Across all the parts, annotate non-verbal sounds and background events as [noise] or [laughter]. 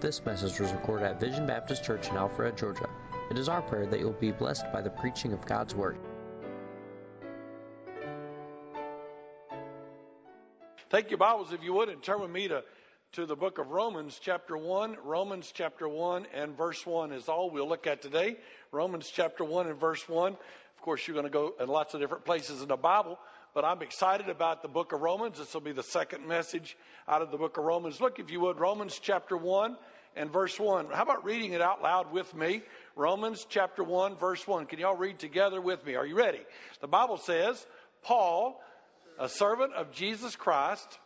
This message was recorded at Vision Baptist Church in Alpharetta, Georgia. It is our prayer that you'll be blessed by the preaching of God's Word. Take your Bibles, if you would, and turn with me to, to the book of Romans, chapter 1. Romans, chapter 1, and verse 1 is all we'll look at today. Romans, chapter 1, and verse 1. Of course, you're going to go in lots of different places in the Bible, but I'm excited about the book of Romans. This will be the second message out of the book of Romans. Look, if you would, Romans, chapter 1, and verse 1. How about reading it out loud with me? Romans, chapter 1, verse 1. Can y'all read together with me? Are you ready? The Bible says, Paul, a servant of Jesus Christ,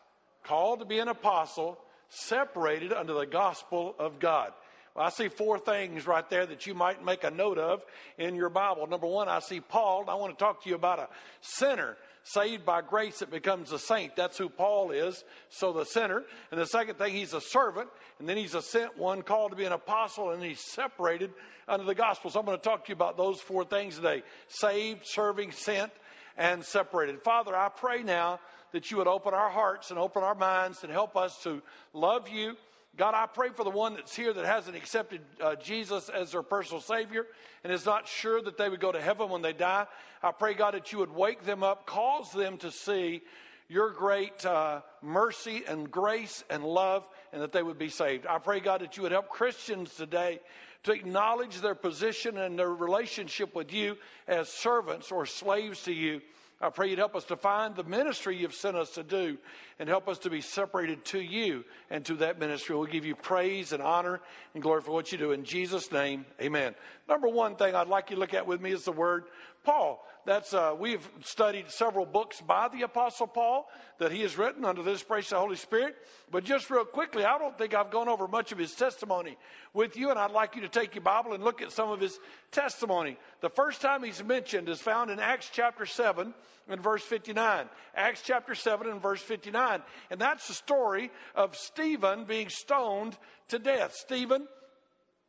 called to be an apostle, separated under the gospel of God. Well, I see four things right there that you might make a note of in your Bible. Number one, I see Paul, I want to talk to you about a sinner saved by grace that becomes a saint. That's who Paul is. So the sinner. And the second thing, he's a servant, and then he's a sent one called to be an apostle, and he's separated under the gospel. So I'm going to talk to you about those four things today saved, serving, sent, and separated. Father, I pray now that you would open our hearts and open our minds and help us to love you God, I pray for the one that's here that hasn't accepted uh, Jesus as their personal Savior and is not sure that they would go to heaven when they die. I pray, God, that you would wake them up, cause them to see your great uh, mercy and grace and love, and that they would be saved. I pray, God, that you would help Christians today to acknowledge their position and their relationship with you as servants or slaves to you I pray you'd help us to find the ministry you've sent us to do and help us to be separated to you and to that ministry. We'll give you praise and honor and glory for what you do. In Jesus' name, amen. Number one thing I'd like you to look at with me is the word Paul. That's uh, we've studied several books by the Apostle Paul that he has written under the inspiration of the Holy Spirit. But just real quickly, I don't think I've gone over much of his testimony with you, and I'd like you to take your Bible and look at some of his testimony. The first time he's mentioned is found in Acts chapter seven and verse fifty-nine. Acts chapter seven and verse fifty-nine, and that's the story of Stephen being stoned to death. Stephen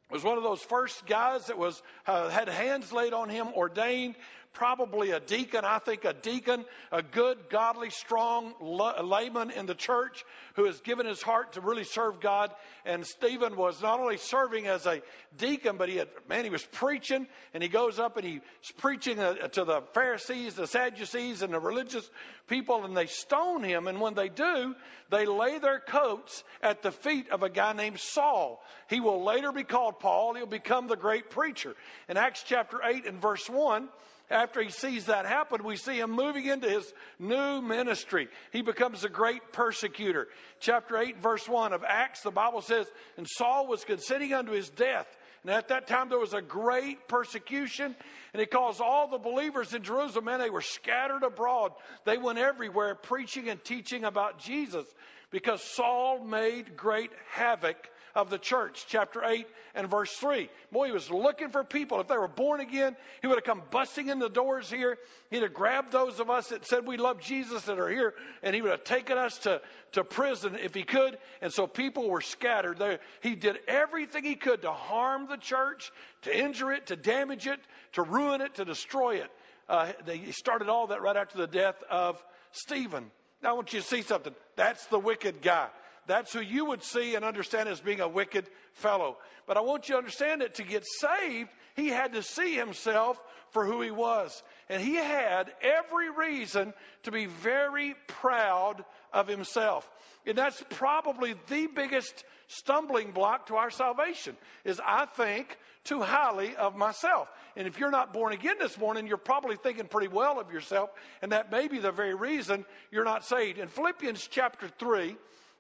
was one of those first guys that was uh, had hands laid on him, ordained, probably a deacon. I think a deacon, a good, godly, strong layman in the church who has given his heart to really serve God. And Stephen was not only serving as a deacon, but he had, man, he was preaching and he goes up and he's preaching uh, to the Pharisees, the Sadducees, and the religious people, and they stone him. And when they do, they lay their coats at the feet of a guy named Saul. He will later be called Paul. He'll become the great preacher. In Acts chapter 8 and verse 1, after he sees that happen, we see him moving into his new ministry. He becomes a great persecutor. Chapter 8, verse 1 of Acts, the Bible says, And Saul was consenting unto his death. And at that time, there was a great persecution, and it caused all the believers in Jerusalem, man, they were scattered abroad. They went everywhere preaching and teaching about Jesus because Saul made great havoc of the church, chapter 8 and verse 3. Boy, he was looking for people. If they were born again, he would have come busting in the doors here. He'd have grabbed those of us that said we love Jesus that are here, and he would have taken us to, to prison if he could. And so people were scattered. They, he did everything he could to harm the church, to injure it, to damage it, to ruin it, to destroy it. Uh, they started all that right after the death of Stephen. Now I want you to see something. That's the wicked guy. That's who you would see and understand as being a wicked fellow. But I want you to understand that to get saved, he had to see himself for who he was. And he had every reason to be very proud of himself. And that's probably the biggest stumbling block to our salvation is I think too highly of myself. And if you're not born again this morning, you're probably thinking pretty well of yourself, and that may be the very reason you're not saved. In Philippians chapter 3,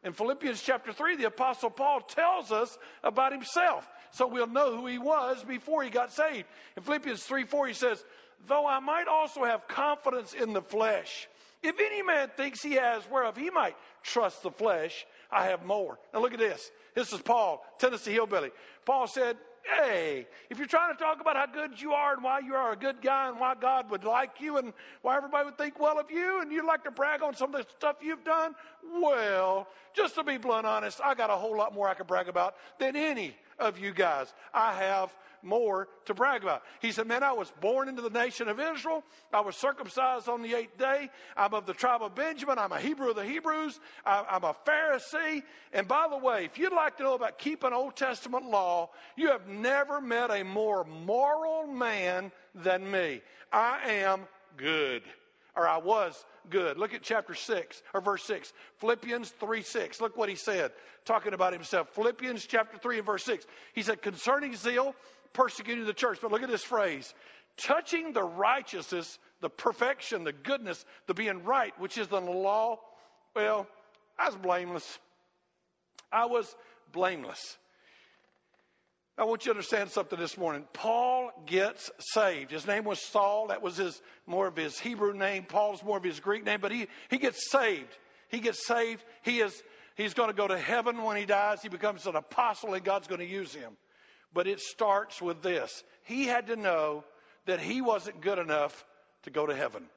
in Philippians chapter 3, the Apostle Paul tells us about himself. So we'll know who he was before he got saved. In Philippians 3 4, he says, Though I might also have confidence in the flesh, if any man thinks he has whereof he might trust the flesh, I have more. Now look at this. This is Paul, Tennessee Hillbilly. Paul said, Hey, if you're trying to talk about how good you are and why you are a good guy and why God would like you and why everybody would think well of you and you'd like to brag on some of the stuff you've done, well, just to be blunt honest, I got a whole lot more I could brag about than any of you guys. I have more to brag about. He said, Man, I was born into the nation of Israel. I was circumcised on the eighth day. I'm of the tribe of Benjamin. I'm a Hebrew of the Hebrews. I'm a Pharisee. And by the way, if you'd like to know about keeping Old Testament law, you have never met a more moral man than me. I am good. Or I was good. Look at chapter 6, or verse 6. Philippians 3 6. Look what he said, talking about himself. Philippians chapter 3 and verse 6. He said, Concerning zeal, persecuting the church. But look at this phrase touching the righteousness, the perfection, the goodness, the being right, which is the law. Well, I was blameless. I was blameless. I want you to understand something this morning. Paul gets saved. His name was Saul. That was his more of his Hebrew name. Paul's more of his Greek name, but he, he gets saved. He gets saved. He is he's going to go to heaven when he dies. He becomes an apostle and God's going to use him. But it starts with this he had to know that he wasn't good enough to go to heaven.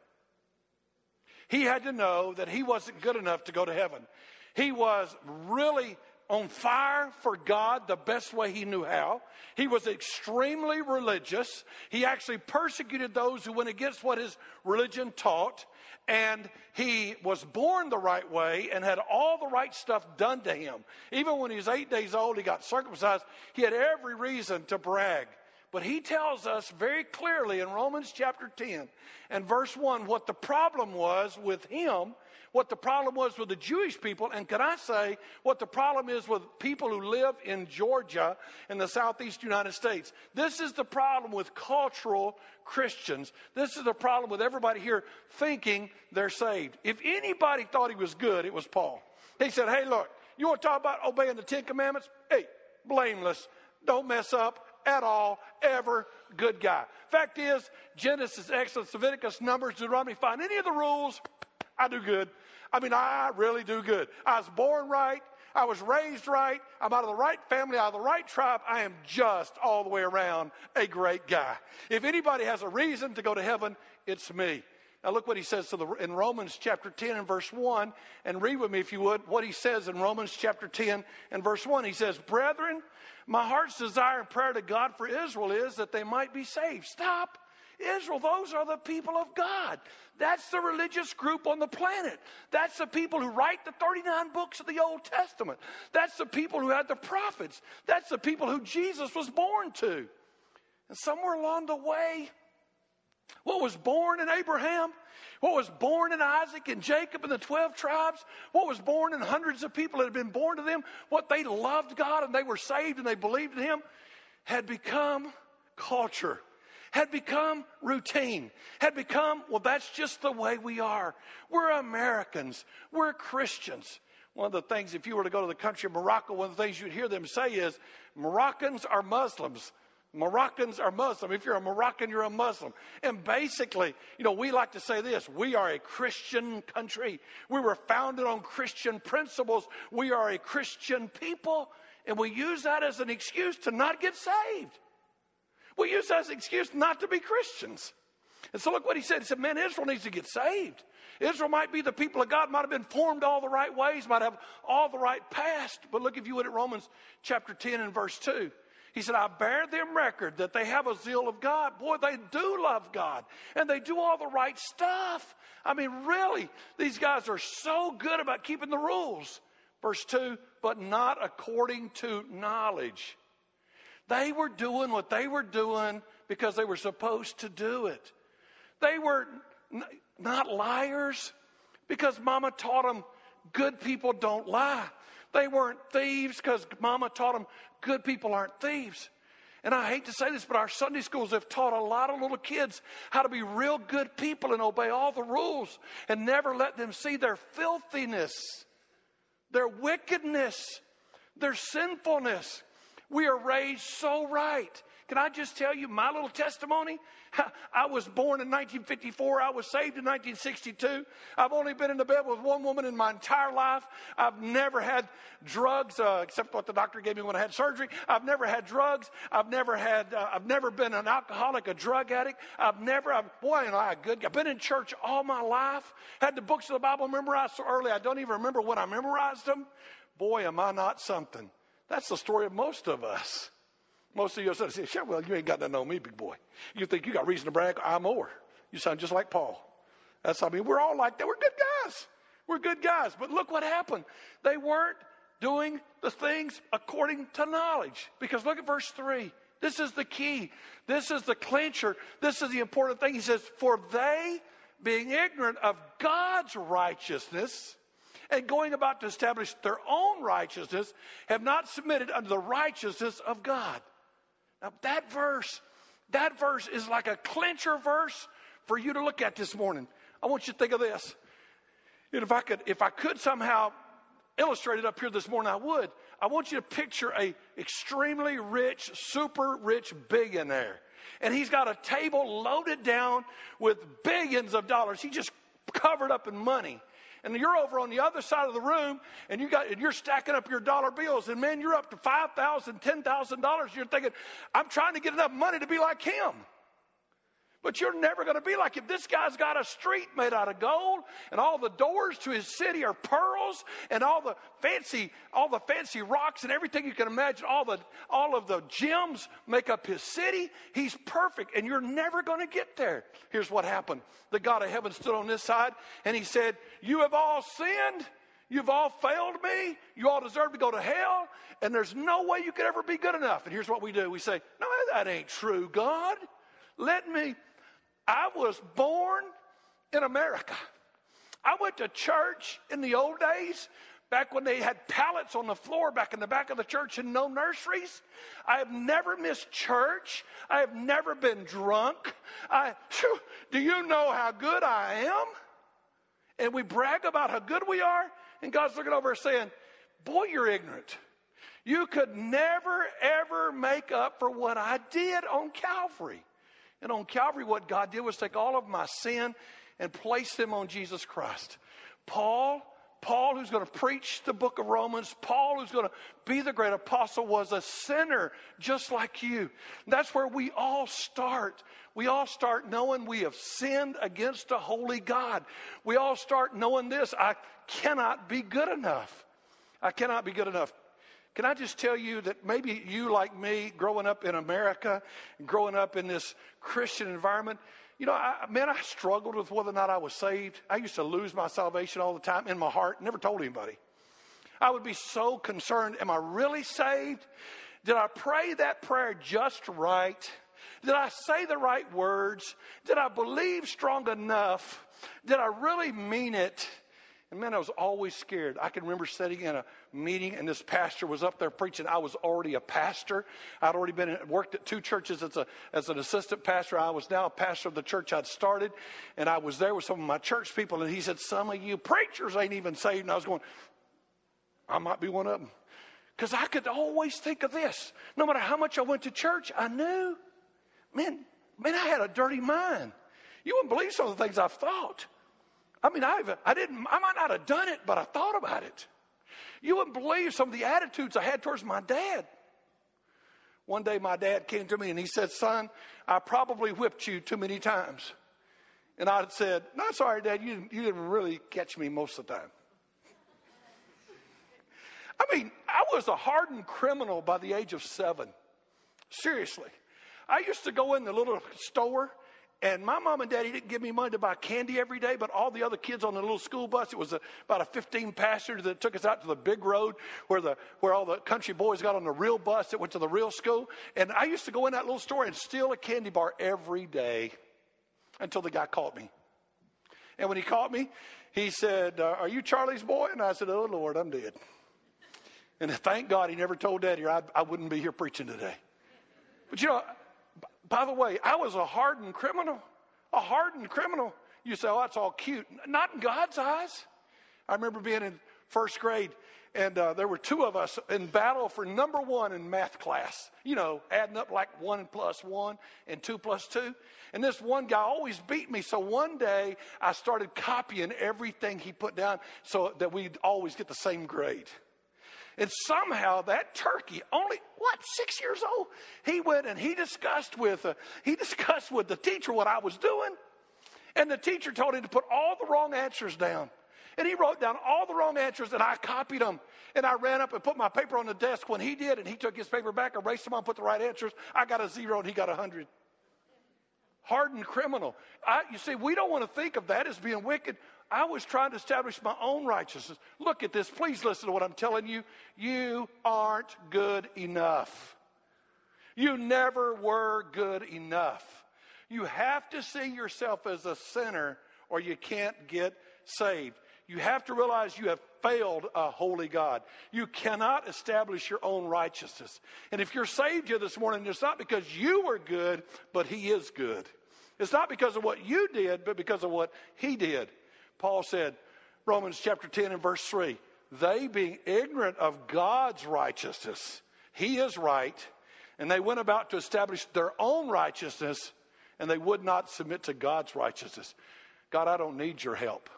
He had to know that he wasn't good enough to go to heaven. He was really on fire for God the best way he knew how. He was extremely religious. He actually persecuted those who went against what his religion taught and he was born the right way and had all the right stuff done to him. Even when he was eight days old, he got circumcised. He had every reason to brag. But he tells us very clearly in Romans chapter 10 and verse 1 what the problem was with him what the problem was with the Jewish people, and can I say what the problem is with people who live in Georgia in the southeast United States? This is the problem with cultural Christians. This is the problem with everybody here thinking they're saved. If anybody thought he was good, it was Paul. He said, Hey, look, you want to talk about obeying the Ten Commandments? Hey, blameless. Don't mess up at all, ever, good guy. Fact is, Genesis, Exodus, Leviticus, Numbers, Deuteronomy, find any of the rules, I do good. I mean, I really do good. I was born right. I was raised right. I'm out of the right family, out of the right tribe. I am just all the way around a great guy. If anybody has a reason to go to heaven, it's me. Now look what he says the, in Romans chapter 10 and verse 1, and read with me if you would what he says in Romans chapter 10 and verse 1. He says, Brethren, my heart's desire and prayer to God for Israel is that they might be saved. Stop. Israel, those are the people of God. That's the religious group on the planet. That's the people who write the 39 books of the Old Testament. That's the people who had the prophets. That's the people who Jesus was born to. And somewhere along the way, what was born in Abraham, what was born in Isaac and Jacob and the 12 tribes, what was born in hundreds of people that had been born to them, what they loved God and they were saved and they believed in Him, had become culture had become routine, had become, well, that's just the way we are. We're Americans, we're Christians. One of the things, if you were to go to the country of Morocco, one of the things you'd hear them say is Moroccans are Muslims. Moroccans are Muslim. If you're a Moroccan, you're a Muslim. And basically, you know, we like to say this we are a Christian country. We were founded on Christian principles. We are a Christian people. And we use that as an excuse to not get saved. We use that as an excuse not to be Christians. And so look what he said. He said, man, Israel needs to get saved. Israel might be the people of God, might have been formed all the right ways, might have all the right past. But look, if you would, at Romans chapter 10 and verse 2. He said, I bear them record that they have a zeal of God. Boy, they do love God. And they do all the right stuff. I mean, really, these guys are so good about keeping the rules. Verse 2, but not according to knowledge. They were doing what they were doing because they were supposed to do it. They were n- not liars because mama taught them good people don't lie. They weren't thieves because mama taught them good people aren't thieves. And I hate to say this, but our Sunday schools have taught a lot of little kids how to be real good people and obey all the rules and never let them see their filthiness, their wickedness, their sinfulness. We are raised so right. Can I just tell you my little testimony? [laughs] I was born in 1954. I was saved in 1962. I've only been in the bed with one woman in my entire life. I've never had drugs, uh, except what the doctor gave me when I had surgery. I've never had drugs. I've never had, uh, I've never been an alcoholic, a drug addict. I've never, I've, boy, am I a good guy. I've been in church all my life. Had the books of the Bible memorized so early I don't even remember when I memorized them. Boy, am I not something. That's the story of most of us. Most of you say, sure, well, you ain't got to know me, big boy. You think you got reason to brag? I'm more. You sound just like Paul. That's, I mean, we're all like that. We're good guys. We're good guys. But look what happened. They weren't doing the things according to knowledge. Because look at verse 3. This is the key. This is the clincher. This is the important thing. He says, For they, being ignorant of God's righteousness, and going about to establish their own righteousness, have not submitted unto the righteousness of God. Now, that verse, that verse is like a clincher verse for you to look at this morning. I want you to think of this. And if I could, if I could somehow illustrate it up here this morning, I would. I want you to picture a extremely rich, super rich billionaire. And he's got a table loaded down with billions of dollars. He just covered up in money. And you're over on the other side of the room and you got and you're stacking up your dollar bills and man, you're up to five thousand, ten thousand dollars. You're thinking, I'm trying to get enough money to be like him. But you're never going to be like if This guy's got a street made out of gold, and all the doors to his city are pearls, and all the fancy, all the fancy rocks and everything you can imagine, all the all of the gems make up his city. He's perfect, and you're never going to get there. Here's what happened. The God of heaven stood on this side, and he said, You have all sinned. You've all failed me. You all deserve to go to hell. And there's no way you could ever be good enough. And here's what we do we say, No, that ain't true, God. Let me I was born in America. I went to church in the old days, back when they had pallets on the floor back in the back of the church and no nurseries. I have never missed church. I have never been drunk. I, do you know how good I am? And we brag about how good we are, and God's looking over and saying, Boy, you're ignorant. You could never, ever make up for what I did on Calvary. And on Calvary, what God did was take all of my sin and place them on Jesus Christ. Paul, Paul, who's going to preach the book of Romans, Paul, who's going to be the great apostle, was a sinner just like you. That's where we all start. We all start knowing we have sinned against a holy God. We all start knowing this I cannot be good enough. I cannot be good enough. Can I just tell you that maybe you, like me, growing up in America, growing up in this Christian environment, you know, I, man, I struggled with whether or not I was saved. I used to lose my salvation all the time in my heart, never told anybody. I would be so concerned Am I really saved? Did I pray that prayer just right? Did I say the right words? Did I believe strong enough? Did I really mean it? And man, I was always scared. I can remember sitting in a meeting and this pastor was up there preaching. I was already a pastor. I'd already been worked at two churches as a as an assistant pastor. I was now a pastor of the church I'd started, and I was there with some of my church people. And he said, "Some of you preachers ain't even saved." And I was going, "I might be one of them," because I could always think of this. No matter how much I went to church, I knew, man, man, I had a dirty mind. You wouldn't believe some of the things I've thought. I mean, I've, I didn't, I might not have done it, but I thought about it. You wouldn't believe some of the attitudes I had towards my dad. One day my dad came to me and he said, Son, I probably whipped you too many times. And I said, No, sorry, Dad, you, you didn't really catch me most of the time. I mean, I was a hardened criminal by the age of seven. Seriously. I used to go in the little store and my mom and daddy didn't give me money to buy candy every day, but all the other kids on the little school bus, it was a, about a 15 passenger that took us out to the big road where the where all the country boys got on the real bus that went to the real school. And I used to go in that little store and steal a candy bar every day until the guy caught me. And when he caught me, he said, uh, "Are you Charlie's boy?" And I said, "Oh Lord, I'm dead." And thank God he never told Daddy, or I, I wouldn't be here preaching today. But you know, by the way, I was a hardened criminal. A hardened criminal. You say, oh, that's all cute. Not in God's eyes. I remember being in first grade, and uh, there were two of us in battle for number one in math class. You know, adding up like one plus one and two plus two. And this one guy always beat me. So one day I started copying everything he put down so that we'd always get the same grade. And somehow that turkey, only what six years old, he went and he discussed with uh, he [laughs] discussed with the teacher what I was doing, and the teacher told him to put all the wrong answers down. And he wrote down all the wrong answers, and I copied them. And I ran up and put my paper on the desk when he did, and he took his paper back, erased them all, put the right answers. I got a zero, and he got a hundred. Hardened criminal. I, you see, we don't want to think of that as being wicked. I was trying to establish my own righteousness. Look at this. Please listen to what I'm telling you. You aren't good enough. You never were good enough. You have to see yourself as a sinner or you can't get saved. You have to realize you have failed a holy God. You cannot establish your own righteousness. And if you're saved here this morning, it's not because you were good, but He is good. It's not because of what you did, but because of what He did. Paul said, Romans chapter 10 and verse 3, they being ignorant of God's righteousness, He is right, and they went about to establish their own righteousness, and they would not submit to God's righteousness. God, I don't need your help.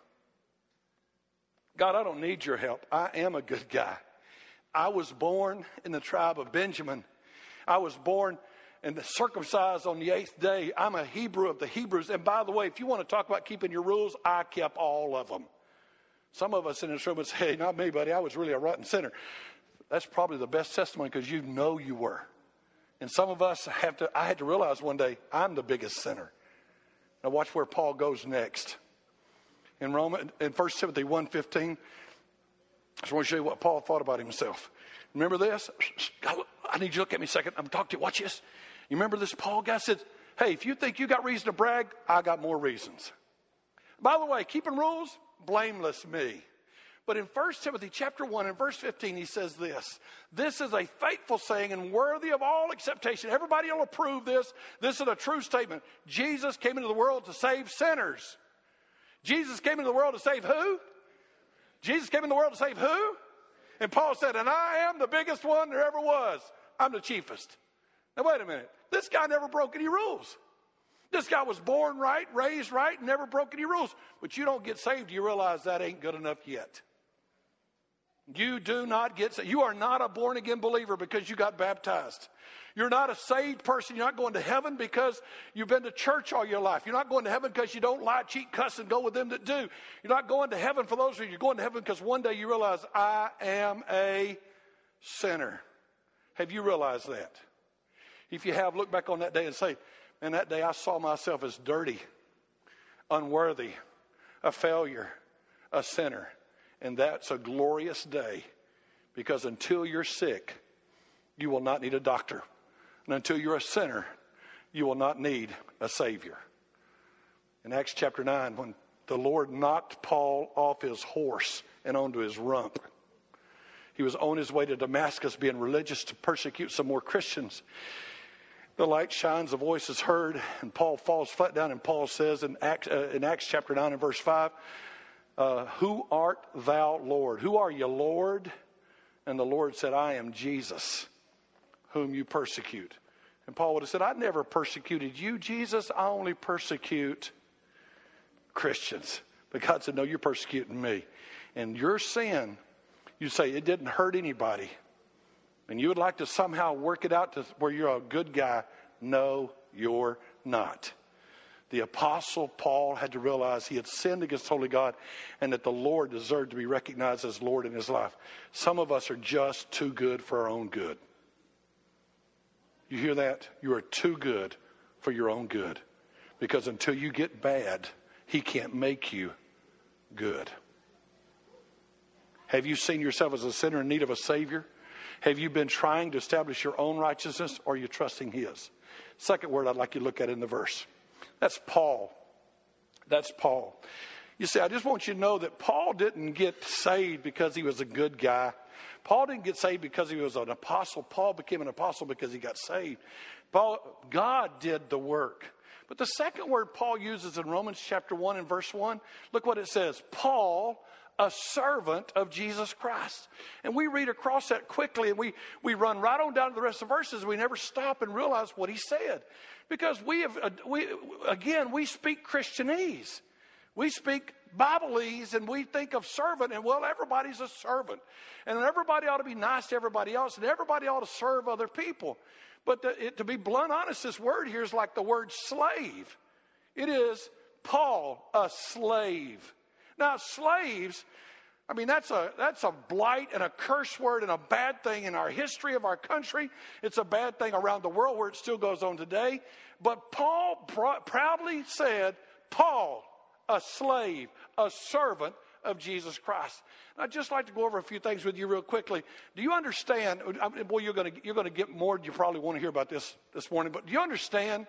God, I don't need your help. I am a good guy. I was born in the tribe of Benjamin. I was born and the circumcised on the eighth day. I'm a Hebrew of the Hebrews. And by the way, if you want to talk about keeping your rules, I kept all of them. Some of us in this room would say, hey, [laughs] not me, buddy. I was really a rotten sinner. That's probably the best testimony because you know you were. And some of us have to, I had to realize one day, I'm the biggest sinner. Now watch where Paul goes next. In Roman, in 1 Timothy 1.15, I just want to show you what Paul thought about himself. Remember this? [sniffs] I need you to look at me a second. I'm talking to you. Watch this. You remember this Paul guy said, Hey, if you think you got reason to brag, I got more reasons. By the way, keeping rules, blameless me. But in 1 Timothy chapter 1 and verse 15, he says this. This is a faithful saying and worthy of all acceptation. Everybody will approve this. This is a true statement. Jesus came into the world to save sinners. Jesus came into the world to save who? Jesus came into the world to save who? And Paul said, and I am the biggest one there ever was. I'm the chiefest. Now, wait a minute. This guy never broke any rules. This guy was born right, raised right, never broke any rules. But you don't get saved, you realize that ain't good enough yet. You do not get saved. You are not a born again believer because you got baptized. You're not a saved person. You're not going to heaven because you've been to church all your life. You're not going to heaven because you don't lie, cheat, cuss, and go with them that do. You're not going to heaven for those of you. You're going to heaven because one day you realize, I am a sinner. Have you realized that? If you have, look back on that day and say, Man, that day I saw myself as dirty, unworthy, a failure, a sinner. And that's a glorious day because until you're sick, you will not need a doctor. And until you're a sinner, you will not need a Savior. In Acts chapter 9, when the Lord knocked Paul off his horse and onto his rump, he was on his way to Damascus being religious to persecute some more Christians. The light shines, the voice is heard, and Paul falls flat down. And Paul says in Acts, uh, in Acts chapter 9 and verse 5, uh, Who art thou, Lord? Who are you, Lord? And the Lord said, I am Jesus, whom you persecute. And Paul would have said, I never persecuted you, Jesus. I only persecute Christians. But God said, No, you're persecuting me. And your sin, you say, it didn't hurt anybody. And you would like to somehow work it out to where you're a good guy. No, you're not. The apostle Paul had to realize he had sinned against holy God and that the Lord deserved to be recognized as Lord in his life. Some of us are just too good for our own good. You hear that? You are too good for your own good. Because until you get bad, he can't make you good. Have you seen yourself as a sinner in need of a Savior? Have you been trying to establish your own righteousness or are you trusting His? Second word I'd like you to look at in the verse. That's Paul. That's Paul. You see, I just want you to know that Paul didn't get saved because he was a good guy. Paul didn't get saved because he was an apostle. Paul became an apostle because he got saved. Paul, God did the work. But the second word Paul uses in Romans chapter 1 and verse 1, look what it says. Paul, a servant of Jesus Christ. And we read across that quickly and we, we run right on down to the rest of the verses. We never stop and realize what he said. Because we have, uh, we, again, we speak Christianese. We speak Bibleese and we think of servant and well, everybody's a servant. And everybody ought to be nice to everybody else and everybody ought to serve other people. But to, it, to be blunt honest, this word here is like the word slave. It is Paul, a slave. Now, slaves, I mean, that's a, that's a blight and a curse word and a bad thing in our history of our country. It's a bad thing around the world where it still goes on today. But Paul pr- proudly said, Paul, a slave, a servant of Jesus Christ. I'd just like to go over a few things with you real quickly. Do you understand? Boy, you're going you're to get more. You probably want to hear about this this morning. But do you understand?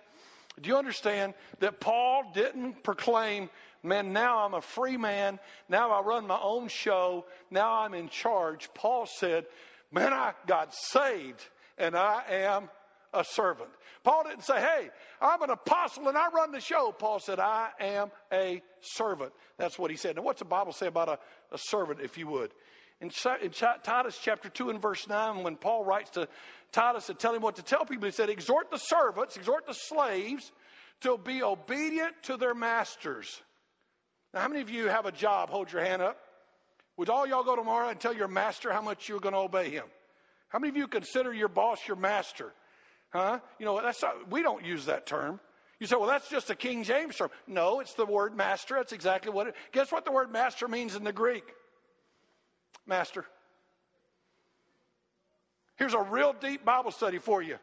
Do you understand that Paul didn't proclaim, "Man, now I'm a free man. Now I run my own show. Now I'm in charge." Paul said, "Man, I got saved, and I am a servant." Paul didn't say, Hey, I'm an apostle and I run the show. Paul said, I am a servant. That's what he said. Now, what's the Bible say about a, a servant, if you would? In, in Titus chapter 2 and verse 9, when Paul writes to Titus to tell him what to tell people, he said, Exhort the servants, exhort the slaves to be obedient to their masters. Now, how many of you have a job? Hold your hand up. Would all y'all go tomorrow and tell your master how much you're going to obey him? How many of you consider your boss your master? Huh? You know, that's not, we don't use that term. You say, well, that's just a King James term. No, it's the word master. That's exactly what it. Guess what the word master means in the Greek? Master. Here's a real deep Bible study for you.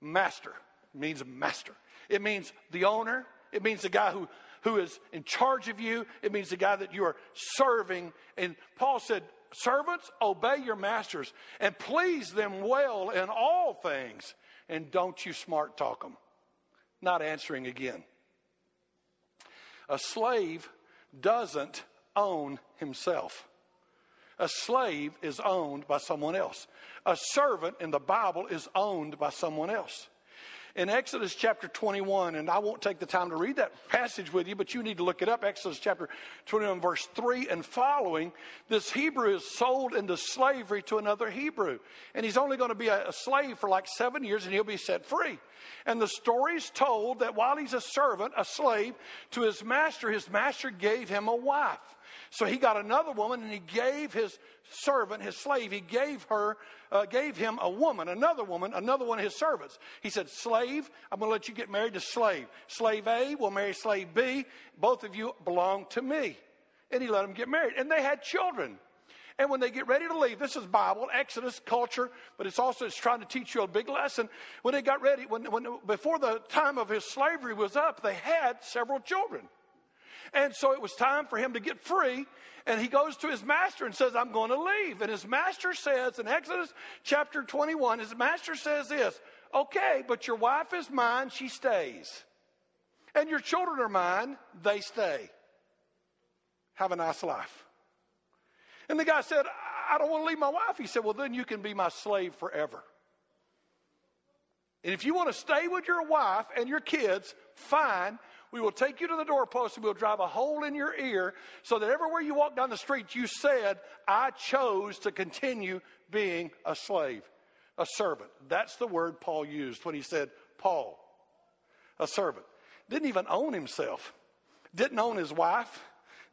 Master means master. It means the owner. It means the guy who, who is in charge of you. It means the guy that you are serving. And Paul said, Servants, obey your masters and please them well in all things and don't you smart talk them. Not answering again. A slave doesn't own himself. A slave is owned by someone else. A servant in the Bible is owned by someone else in Exodus chapter 21, and I won't take the time to read that passage with you, but you need to look it up. Exodus chapter 21, verse 3 and following. This Hebrew is sold into slavery to another Hebrew. And he's only going to be a, slave for like seven years and he'll be set free. And the story is told that while he's a servant, a slave to his master, his master gave him a wife. So he got another woman and he gave his servant, his slave, he gave her, uh, gave him a woman, another woman, another one of his servants. He said, Slave, I'm going to let you get married to slave. Slave A will marry slave B. Both of you belong to me. And he let them get married. And they had children. And when they get ready to leave, this is Bible, Exodus, culture, but it's also it's trying to teach you a big lesson. When they got ready, when, when before the time of his slavery was up, they had several children. And so it was time for him to get free. And he goes to his master and says, I'm going to leave. And his master says in Exodus chapter 21, his master says this, okay, but your wife is mine, she stays. And your children are mine, they stay. Have a nice life. And the guy said, I don't want to leave my wife. He said, Well, then you can be my slave forever. And if you want to stay with your wife and your kids, fine. We will take you to the doorpost and we'll drive a hole in your ear so that everywhere you walk down the street, you said, I chose to continue being a slave, a servant. That's the word Paul used when he said, Paul, a servant. Didn't even own himself, didn't own his wife,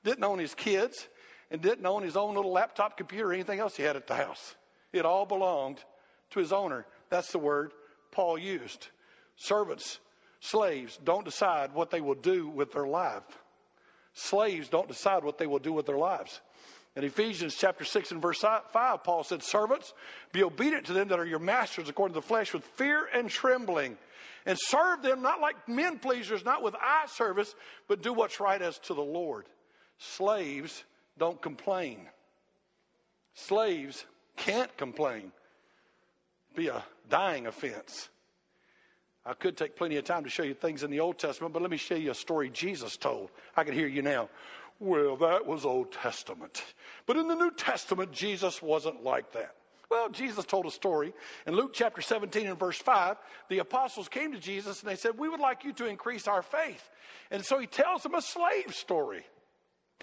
didn't own his kids, and didn't own his own little laptop computer or anything else he had at the house. It all belonged to his owner. That's the word Paul used. Servants Slaves don't decide what they will do with their life. Slaves don't decide what they will do with their lives. In Ephesians chapter 6 and verse 5, Paul said, Servants, be obedient to them that are your masters according to the flesh with fear and trembling. And serve them not like men pleasers, not with eye service, but do what's right as to the Lord. Slaves don't complain. Slaves can't complain. Be a dying offense. I could take plenty of time to show you things in the Old Testament, but let me show you a story Jesus told. I can hear you now. Well, that was Old Testament. But in the New Testament, Jesus wasn't like that. Well, Jesus told a story. In Luke chapter 17 and verse 5, the apostles came to Jesus and they said, We would like you to increase our faith. And so he tells them a slave story.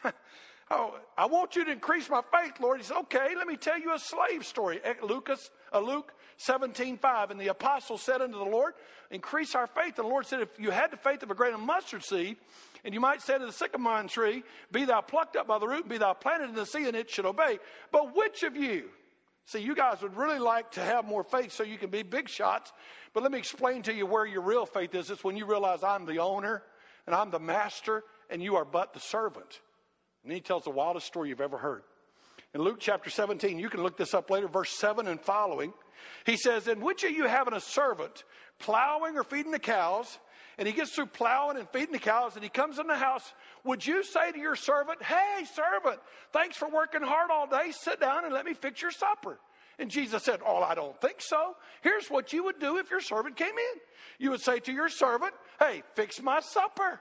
[laughs] oh, I want you to increase my faith, Lord. He said, Okay, let me tell you a slave story. Lucas, uh, Luke 17:5. And the apostles said unto the Lord, Increase our faith. And the Lord said, If you had the faith of a grain of mustard seed, and you might say to the sycamore tree, Be thou plucked up by the root, and be thou planted in the sea, and it should obey. But which of you? See, you guys would really like to have more faith so you can be big shots. But let me explain to you where your real faith is. It's when you realize I'm the owner and I'm the master and you are but the servant. And he tells the wildest story you've ever heard. In Luke chapter 17, you can look this up later, verse 7 and following. He says, And which of you having a servant plowing or feeding the cows, and he gets through plowing and feeding the cows, and he comes in the house, would you say to your servant, Hey, servant, thanks for working hard all day. Sit down and let me fix your supper? And Jesus said, Oh, I don't think so. Here's what you would do if your servant came in. You would say to your servant, Hey, fix my supper.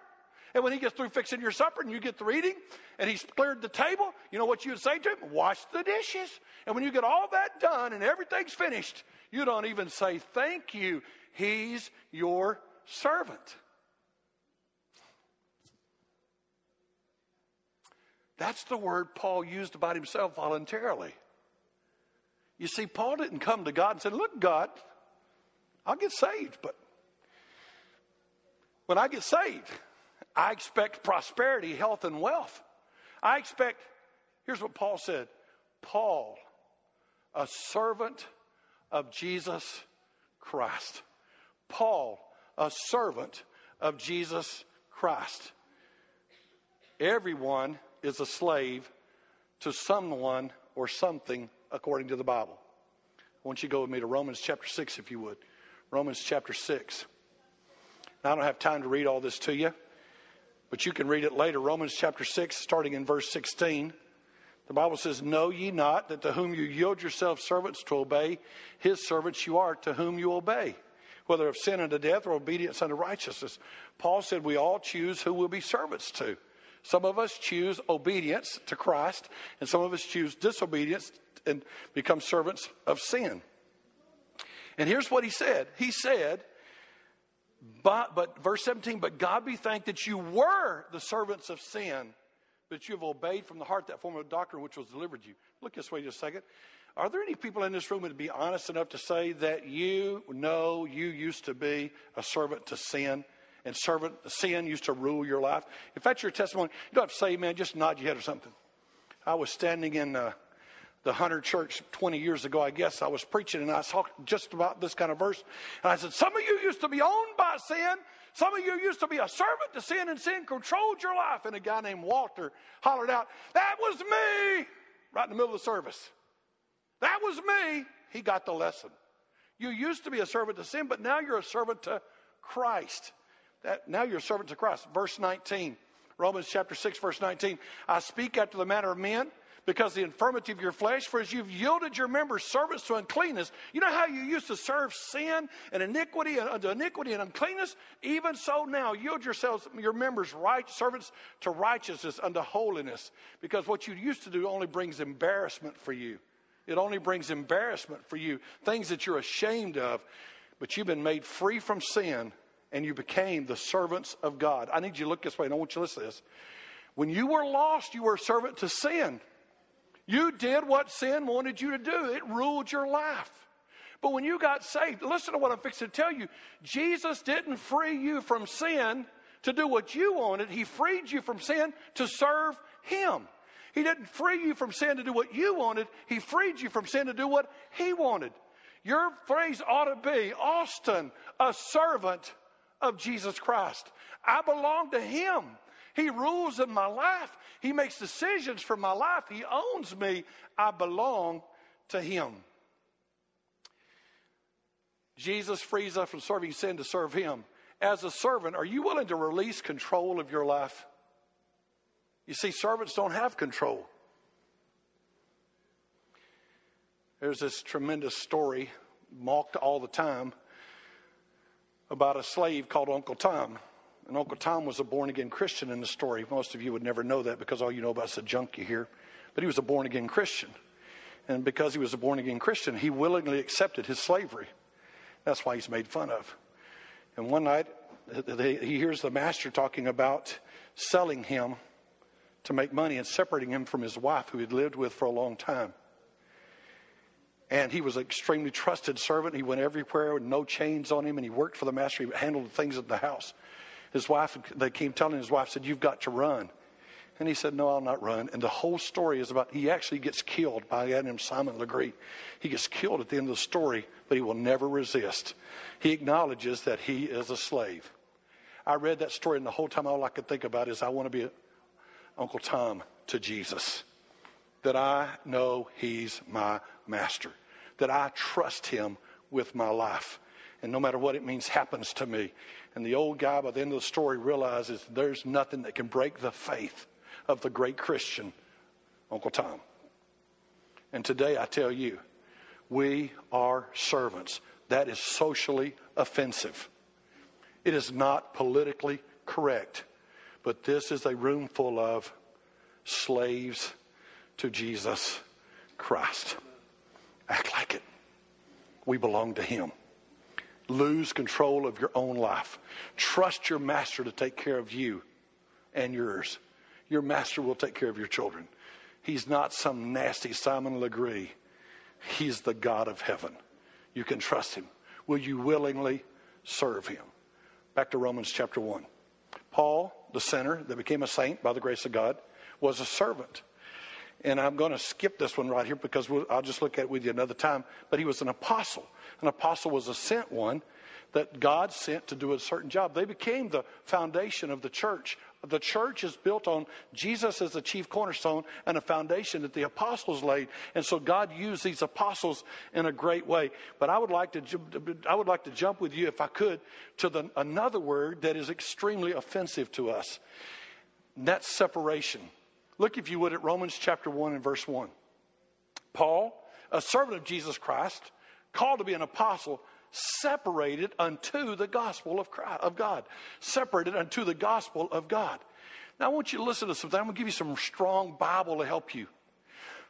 And when he gets through fixing your supper and you get through eating and he's cleared the table, you know what you would say to him? Wash the dishes. And when you get all that done and everything's finished, you don't even say thank you. He's your servant. That's the word Paul used about himself voluntarily. You see, Paul didn't come to God and say, Look, God, I'll get saved, but when I get saved, I expect prosperity, health, and wealth. I expect, here's what Paul said Paul, a servant of Jesus Christ. Paul, a servant of Jesus Christ. Everyone is a slave to someone or something according to the Bible. I want you to go with me to Romans chapter 6, if you would. Romans chapter 6. Now, I don't have time to read all this to you, but you can read it later. Romans chapter 6, starting in verse 16. The Bible says, Know ye not that to whom you yield yourselves servants to obey, his servants you are to whom you obey, whether of sin unto death or obedience unto righteousness. Paul said, We all choose who we'll be servants to. Some of us choose obedience to Christ, and some of us choose disobedience and become servants of sin. And here's what he said He said, but, but verse 17, but God be thanked that you were the servants of sin, but you have obeyed from the heart that form of doctrine which was delivered you. Look this way just a second. Are there any people in this room that would be honest enough to say that you know you used to be a servant to sin? and servant sin used to rule your life. If that's your testimony, you don't have to say, man, just nod your head or something. I was standing in uh, the Hunter Church 20 years ago, I guess. I was preaching and I talked just about this kind of verse. And I said, Some of you used to be owned by sin. Some of you used to be a servant to sin, and sin controlled your life. And a guy named Walter hollered out, That was me! Right in the middle of the service. That was me. He got the lesson. You used to be a servant to sin, but now you're a servant to Christ. That, now you're a servant to Christ. Verse 19, Romans chapter 6, verse 19. I speak after the manner of men because the infirmity of your flesh, for as you've yielded your members servants to uncleanness, you know how you used to serve sin and iniquity and unto iniquity and uncleanness? Even so now yield yourselves, your members, right servants to righteousness, unto holiness. Because what you used to do only brings embarrassment for you. It only brings embarrassment for you, things that you're ashamed of. But you've been made free from sin and you became the servants of God. I need you to look this way, and I want you to listen to this. When you were lost, you were a servant to sin. You did what sin wanted you to do, it ruled your life. But when you got saved, listen to what I'm fixing to tell you. Jesus didn't free you from sin to do what you wanted, He freed you from sin to serve Him. He didn't free you from sin to do what you wanted, He freed you from sin to do what He wanted. Your phrase ought to be Austin, a servant of Jesus Christ. I belong to Him. He rules in my life. He makes decisions for my life. He owns me. I belong to Him. Jesus frees us from serving sin to serve Him. As a servant, are you willing to release control of your life? You see, servants don't have control. There's this tremendous story, mocked all the time, about a slave called Uncle Tom. And Uncle Tom was a born again Christian in the story. Most of you would never know that because all you know about is the junk you hear. But he was a born again Christian. And because he was a born again Christian, he willingly accepted his slavery. That's why he's made fun of. And one night, he hears the master talking about selling him to make money and separating him from his wife, who he'd lived with for a long time. And he was an extremely trusted servant. He went everywhere with no chains on him, and he worked for the master. He handled things at the house. His wife, they came telling his wife, said, You've got to run. And he said, No, I'll not run. And the whole story is about he actually gets killed by a guy named Simon Legree. He gets killed at the end of the story, but he will never resist. He acknowledges that he is a slave. I read that story, and the whole time all I could think about is I want to be Uncle Tom to Jesus. That I know he's my master. That I trust him with my life. And no matter what it means happens to me. And the old guy by the end of the story realizes there's nothing that can break the faith of the great Christian, Uncle Tom. And today I tell you, we are servants. That is socially offensive. It is not politically correct. But this is a room full of slaves to Jesus Christ. Act like it. We belong to Him. Lose control of your own life. Trust your master to take care of you and yours. Your master will take care of your children. He's not some nasty Simon Legree. He's the God of heaven. You can trust him. Will you willingly serve him? Back to Romans chapter 1. Paul, the sinner that became a saint by the grace of God, was a servant. And I'm going to skip this one right here because we'll, I'll just look at it with you another time. But he was an apostle. An apostle was a sent one that God sent to do a certain job. They became the foundation of the church. The church is built on Jesus as the chief cornerstone and a foundation that the apostles laid. And so God used these apostles in a great way. But I would like to, I would like to jump with you, if I could, to the, another word that is extremely offensive to us. And that's separation. Look, if you would, at Romans chapter 1 and verse 1. Paul, a servant of Jesus Christ, called to be an apostle, separated unto the gospel of, Christ, of God. Separated unto the gospel of God. Now, I want you to listen to something. I'm going to give you some strong Bible to help you.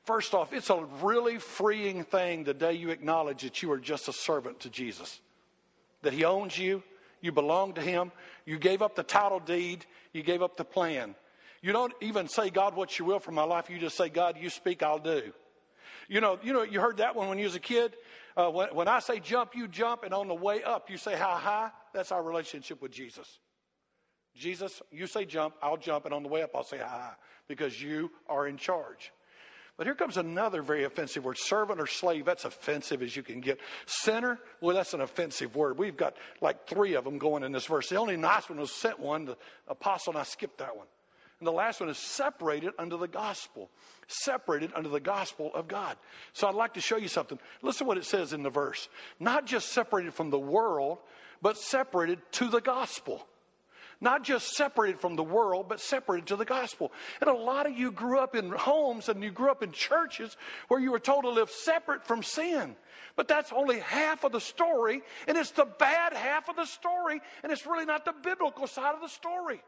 First off, it's a really freeing thing the day you acknowledge that you are just a servant to Jesus, that He owns you, you belong to Him, you gave up the title deed, you gave up the plan. You don't even say, God, what you will for my life. You just say, God, you speak, I'll do. You know, you know, you heard that one when you was a kid. Uh, when, when I say jump, you jump, and on the way up, you say how high. That's our relationship with Jesus. Jesus, you say jump, I'll jump, and on the way up, I'll say how high because you are in charge. But here comes another very offensive word servant or slave. That's offensive as you can get. Sinner, well, that's an offensive word. We've got like three of them going in this verse. The only nice one was sent one, the apostle, and I skipped that one. And the last one is separated under the gospel. Separated under the gospel of God. So I'd like to show you something. Listen to what it says in the verse. Not just separated from the world, but separated to the gospel. Not just separated from the world, but separated to the gospel. And a lot of you grew up in homes and you grew up in churches where you were told to live separate from sin. But that's only half of the story, and it's the bad half of the story, and it's really not the biblical side of the story.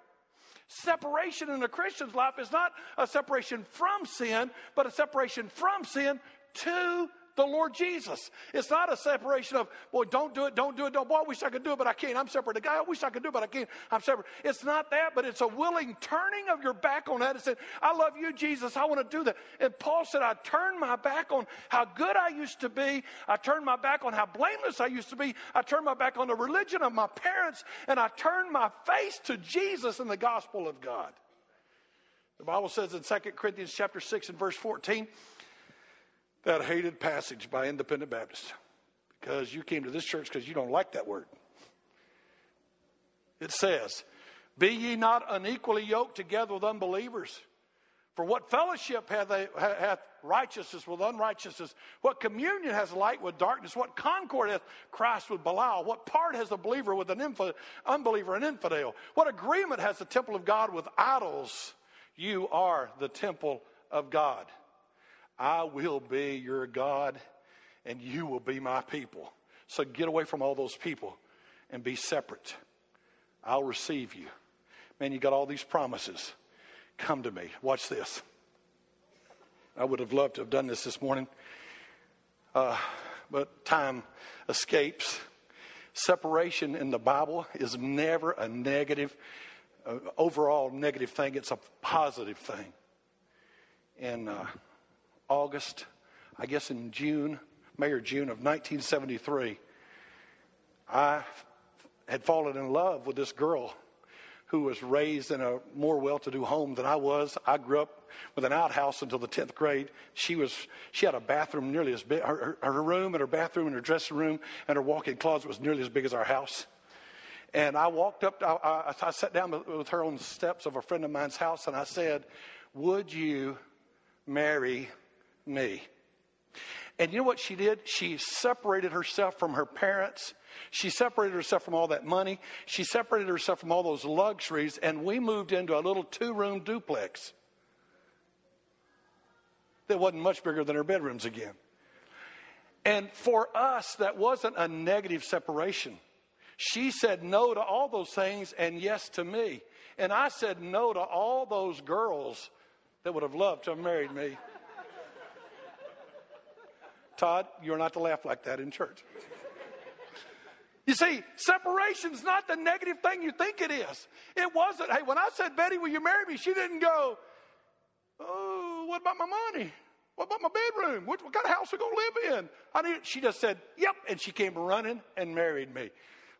Separation in a Christian's life is not a separation from sin, but a separation from sin to the Lord Jesus. It's not a separation of, boy, don't do it, don't do it, don't. Boy, I wish I could do it, but I can't. I'm separate. The guy, I wish I could do it, but I can't. I'm separate. It's not that, but it's a willing turning of your back on that and saying, I love you, Jesus. I want to do that. And Paul said, I turned my back on how good I used to be. I turned my back on how blameless I used to be. I turned my back on the religion of my parents, and I turned my face to Jesus and the gospel of God. The Bible says in 2 Corinthians chapter 6 and verse 14, that hated passage by independent Baptists because you came to this church because you don't like that word. It says, Be ye not unequally yoked together with unbelievers. For what fellowship hath, they, hath righteousness with unrighteousness? What communion has light with darkness? What concord hath Christ with Belial? What part has the believer with an unbeliever and infidel? What agreement has the temple of God with idols? You are the temple of God. I will be your God and you will be my people. So get away from all those people and be separate. I'll receive you. Man, you got all these promises. Come to me. Watch this. I would have loved to have done this this morning, uh, but time escapes. Separation in the Bible is never a negative, uh, overall negative thing. It's a positive thing. And uh, August, I guess in June, May or June of 1973, I had fallen in love with this girl who was raised in a more well-to-do home than I was. I grew up with an outhouse until the 10th grade. She was she had a bathroom nearly as big. Her, her, room and her bathroom and her dressing room and her walk-in closet was nearly as big as our house. And I walked up, I, I, I sat down with her on the steps of a friend of mine's house, and I said, Would you marry me? And you know what she did? She separated herself from her parents. She separated herself from all that money. She separated herself from all those luxuries, and we moved into a little two room duplex that wasn't much bigger than her bedrooms again. And for us, that wasn't a negative separation. She said no to all those things and yes to me. And I said no to all those girls that would have loved to have married me. Todd, you're not to laugh like that in church. You see, separation's not the negative thing you think it is. It wasn't. Hey, when I said, Betty, will you marry me? She didn't go, Oh, what about my money? What about my bedroom? What, what kind of house are we going to live in? I need, she just said, Yep. And she came running and married me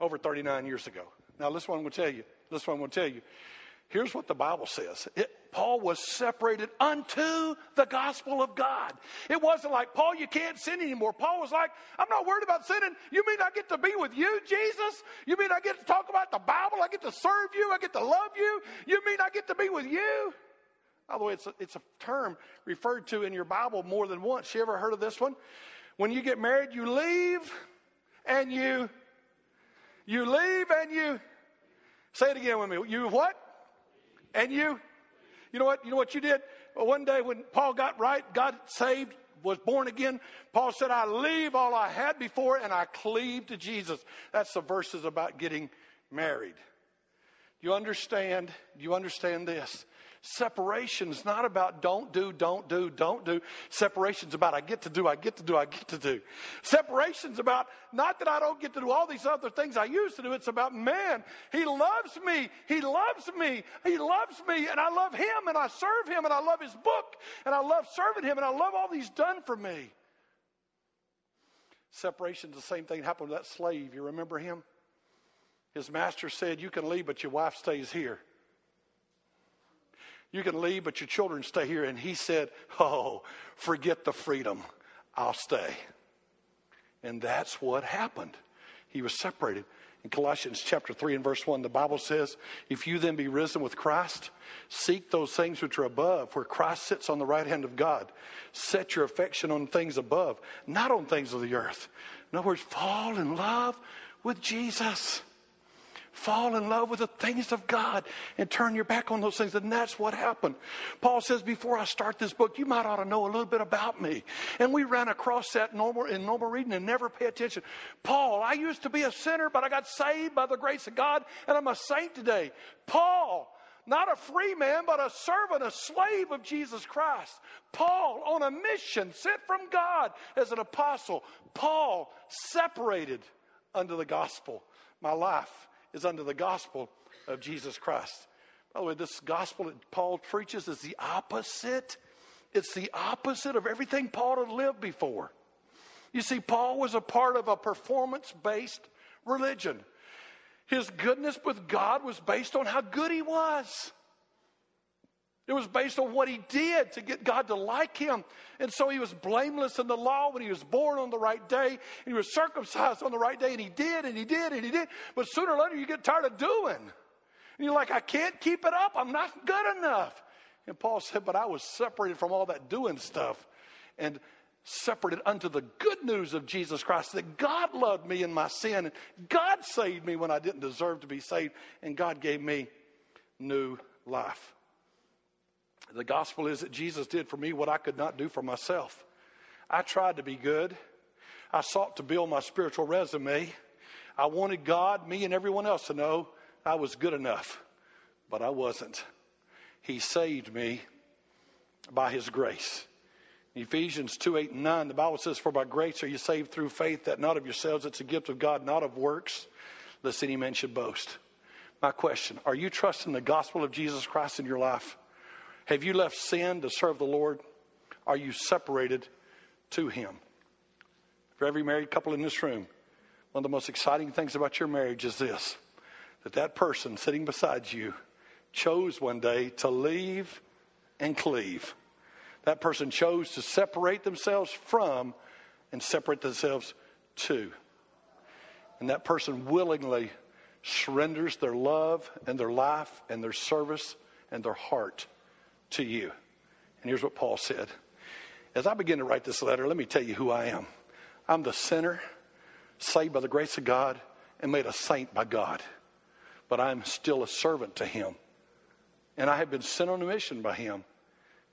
over 39 years ago. Now, this one to tell you. This one to tell you. Here's what the Bible says. It, Paul was separated unto the gospel of God. It wasn't like, Paul, you can't sin anymore. Paul was like, I'm not worried about sinning. You mean I get to be with you, Jesus? You mean I get to talk about the Bible? I get to serve you? I get to love you? You mean I get to be with you? By the way, it's a, it's a term referred to in your Bible more than once. You ever heard of this one? When you get married, you leave and you you leave and you say it again with me. You what? And you, you know what? You know what you did? One day when Paul got right, got saved, was born again, Paul said, I leave all I had before and I cleave to Jesus. That's the verses about getting married. Do you understand? Do you understand this? Separation is not about don't do, don't do, don't do. Separation is about I get to do, I get to do, I get to do. Separation is about not that I don't get to do all these other things I used to do. It's about, man, he loves me. He loves me. He loves me and I love him and I serve him and I love his book and I love serving him and I love all he's done for me. Separation is the same thing happened to that slave. You remember him? His master said, You can leave, but your wife stays here. You can leave, but your children stay here. And he said, Oh, forget the freedom. I'll stay. And that's what happened. He was separated. In Colossians chapter 3 and verse 1, the Bible says, If you then be risen with Christ, seek those things which are above, where Christ sits on the right hand of God. Set your affection on things above, not on things of the earth. In other words, fall in love with Jesus fall in love with the things of God and turn your back on those things. And that's what happened. Paul says, before I start this book, you might ought to know a little bit about me. And we ran across that normal, in normal reading and never pay attention. Paul, I used to be a sinner, but I got saved by the grace of God, and I'm a saint today. Paul, not a free man, but a servant, a slave of Jesus Christ. Paul on a mission sent from God as an apostle. Paul separated under the gospel. My life is under the gospel of Jesus Christ. By the way, this gospel that Paul preaches is the opposite. It's the opposite of everything Paul had lived before. You see, Paul was a part of a performance based religion. His goodness with God was based on how good he was. It was based on what he did to get God to like him. And so he was blameless in the law when he was born on the right day. And he was circumcised on the right day. And he did, and he did, and he did. But sooner or later, you get tired of doing. And you're like, I can't keep it up. I'm not good enough. And Paul said, But I was separated from all that doing stuff and separated unto the good news of Jesus Christ that God loved me in my sin. And God saved me when I didn't deserve to be saved. And God gave me new life. The gospel is that Jesus did for me what I could not do for myself. I tried to be good. I sought to build my spiritual resume. I wanted God, me, and everyone else to know I was good enough, but I wasn't. He saved me by His grace. Ephesians 2 8 and 9, the Bible says, For by grace are you saved through faith, that not of yourselves, it's a gift of God, not of works, lest any man should boast. My question Are you trusting the gospel of Jesus Christ in your life? Have you left sin to serve the Lord? Are you separated to Him? For every married couple in this room, one of the most exciting things about your marriage is this that that person sitting beside you chose one day to leave and cleave. That person chose to separate themselves from and separate themselves to. And that person willingly surrenders their love and their life and their service and their heart to you. And here's what Paul said. As I begin to write this letter, let me tell you who I am. I'm the sinner, saved by the grace of God, and made a saint by God. But I'm still a servant to Him. And I have been sent on a mission by Him,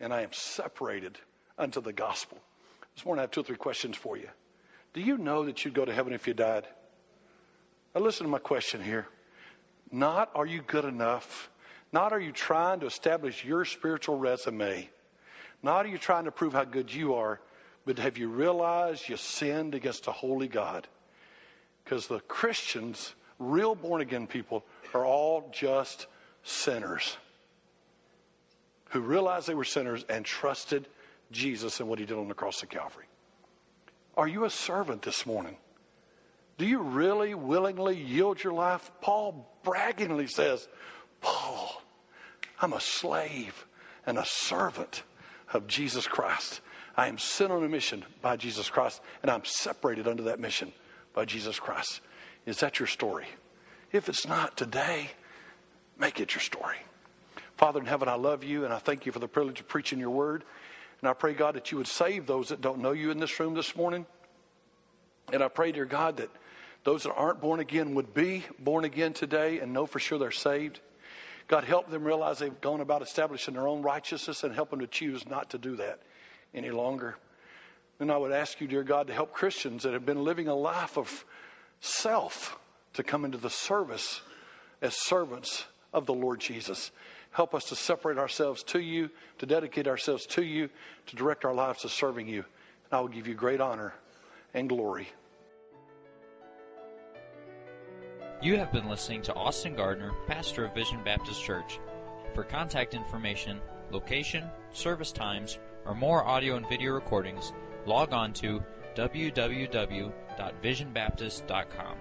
and I am separated unto the gospel. This morning I have two or three questions for you. Do you know that you'd go to heaven if you died? Now listen to my question here. Not are you good enough. Not are you trying to establish your spiritual resume. Not are you trying to prove how good you are, but have you realized you sinned against a holy God? Because the Christians, real born again people, are all just sinners who realized they were sinners and trusted Jesus and what he did on the cross of Calvary. Are you a servant this morning? Do you really willingly yield your life? Paul braggingly says, Paul, I'm a slave and a servant of Jesus Christ. I am sent on a mission by Jesus Christ, and I'm separated under that mission by Jesus Christ. Is that your story? If it's not today, make it your story. Father in heaven, I love you, and I thank you for the privilege of preaching your word. And I pray, God, that you would save those that don't know you in this room this morning. And I pray, dear God, that those that aren't born again would be born again today and know for sure they're saved. God, help them realize they've gone about establishing their own righteousness and help them to choose not to do that any longer. And I would ask you, dear God, to help Christians that have been living a life of self to come into the service as servants of the Lord Jesus. Help us to separate ourselves to you, to dedicate ourselves to you, to direct our lives to serving you. And I will give you great honor and glory. You have been listening to Austin Gardner, pastor of Vision Baptist Church. For contact information, location, service times, or more audio and video recordings, log on to www.visionbaptist.com.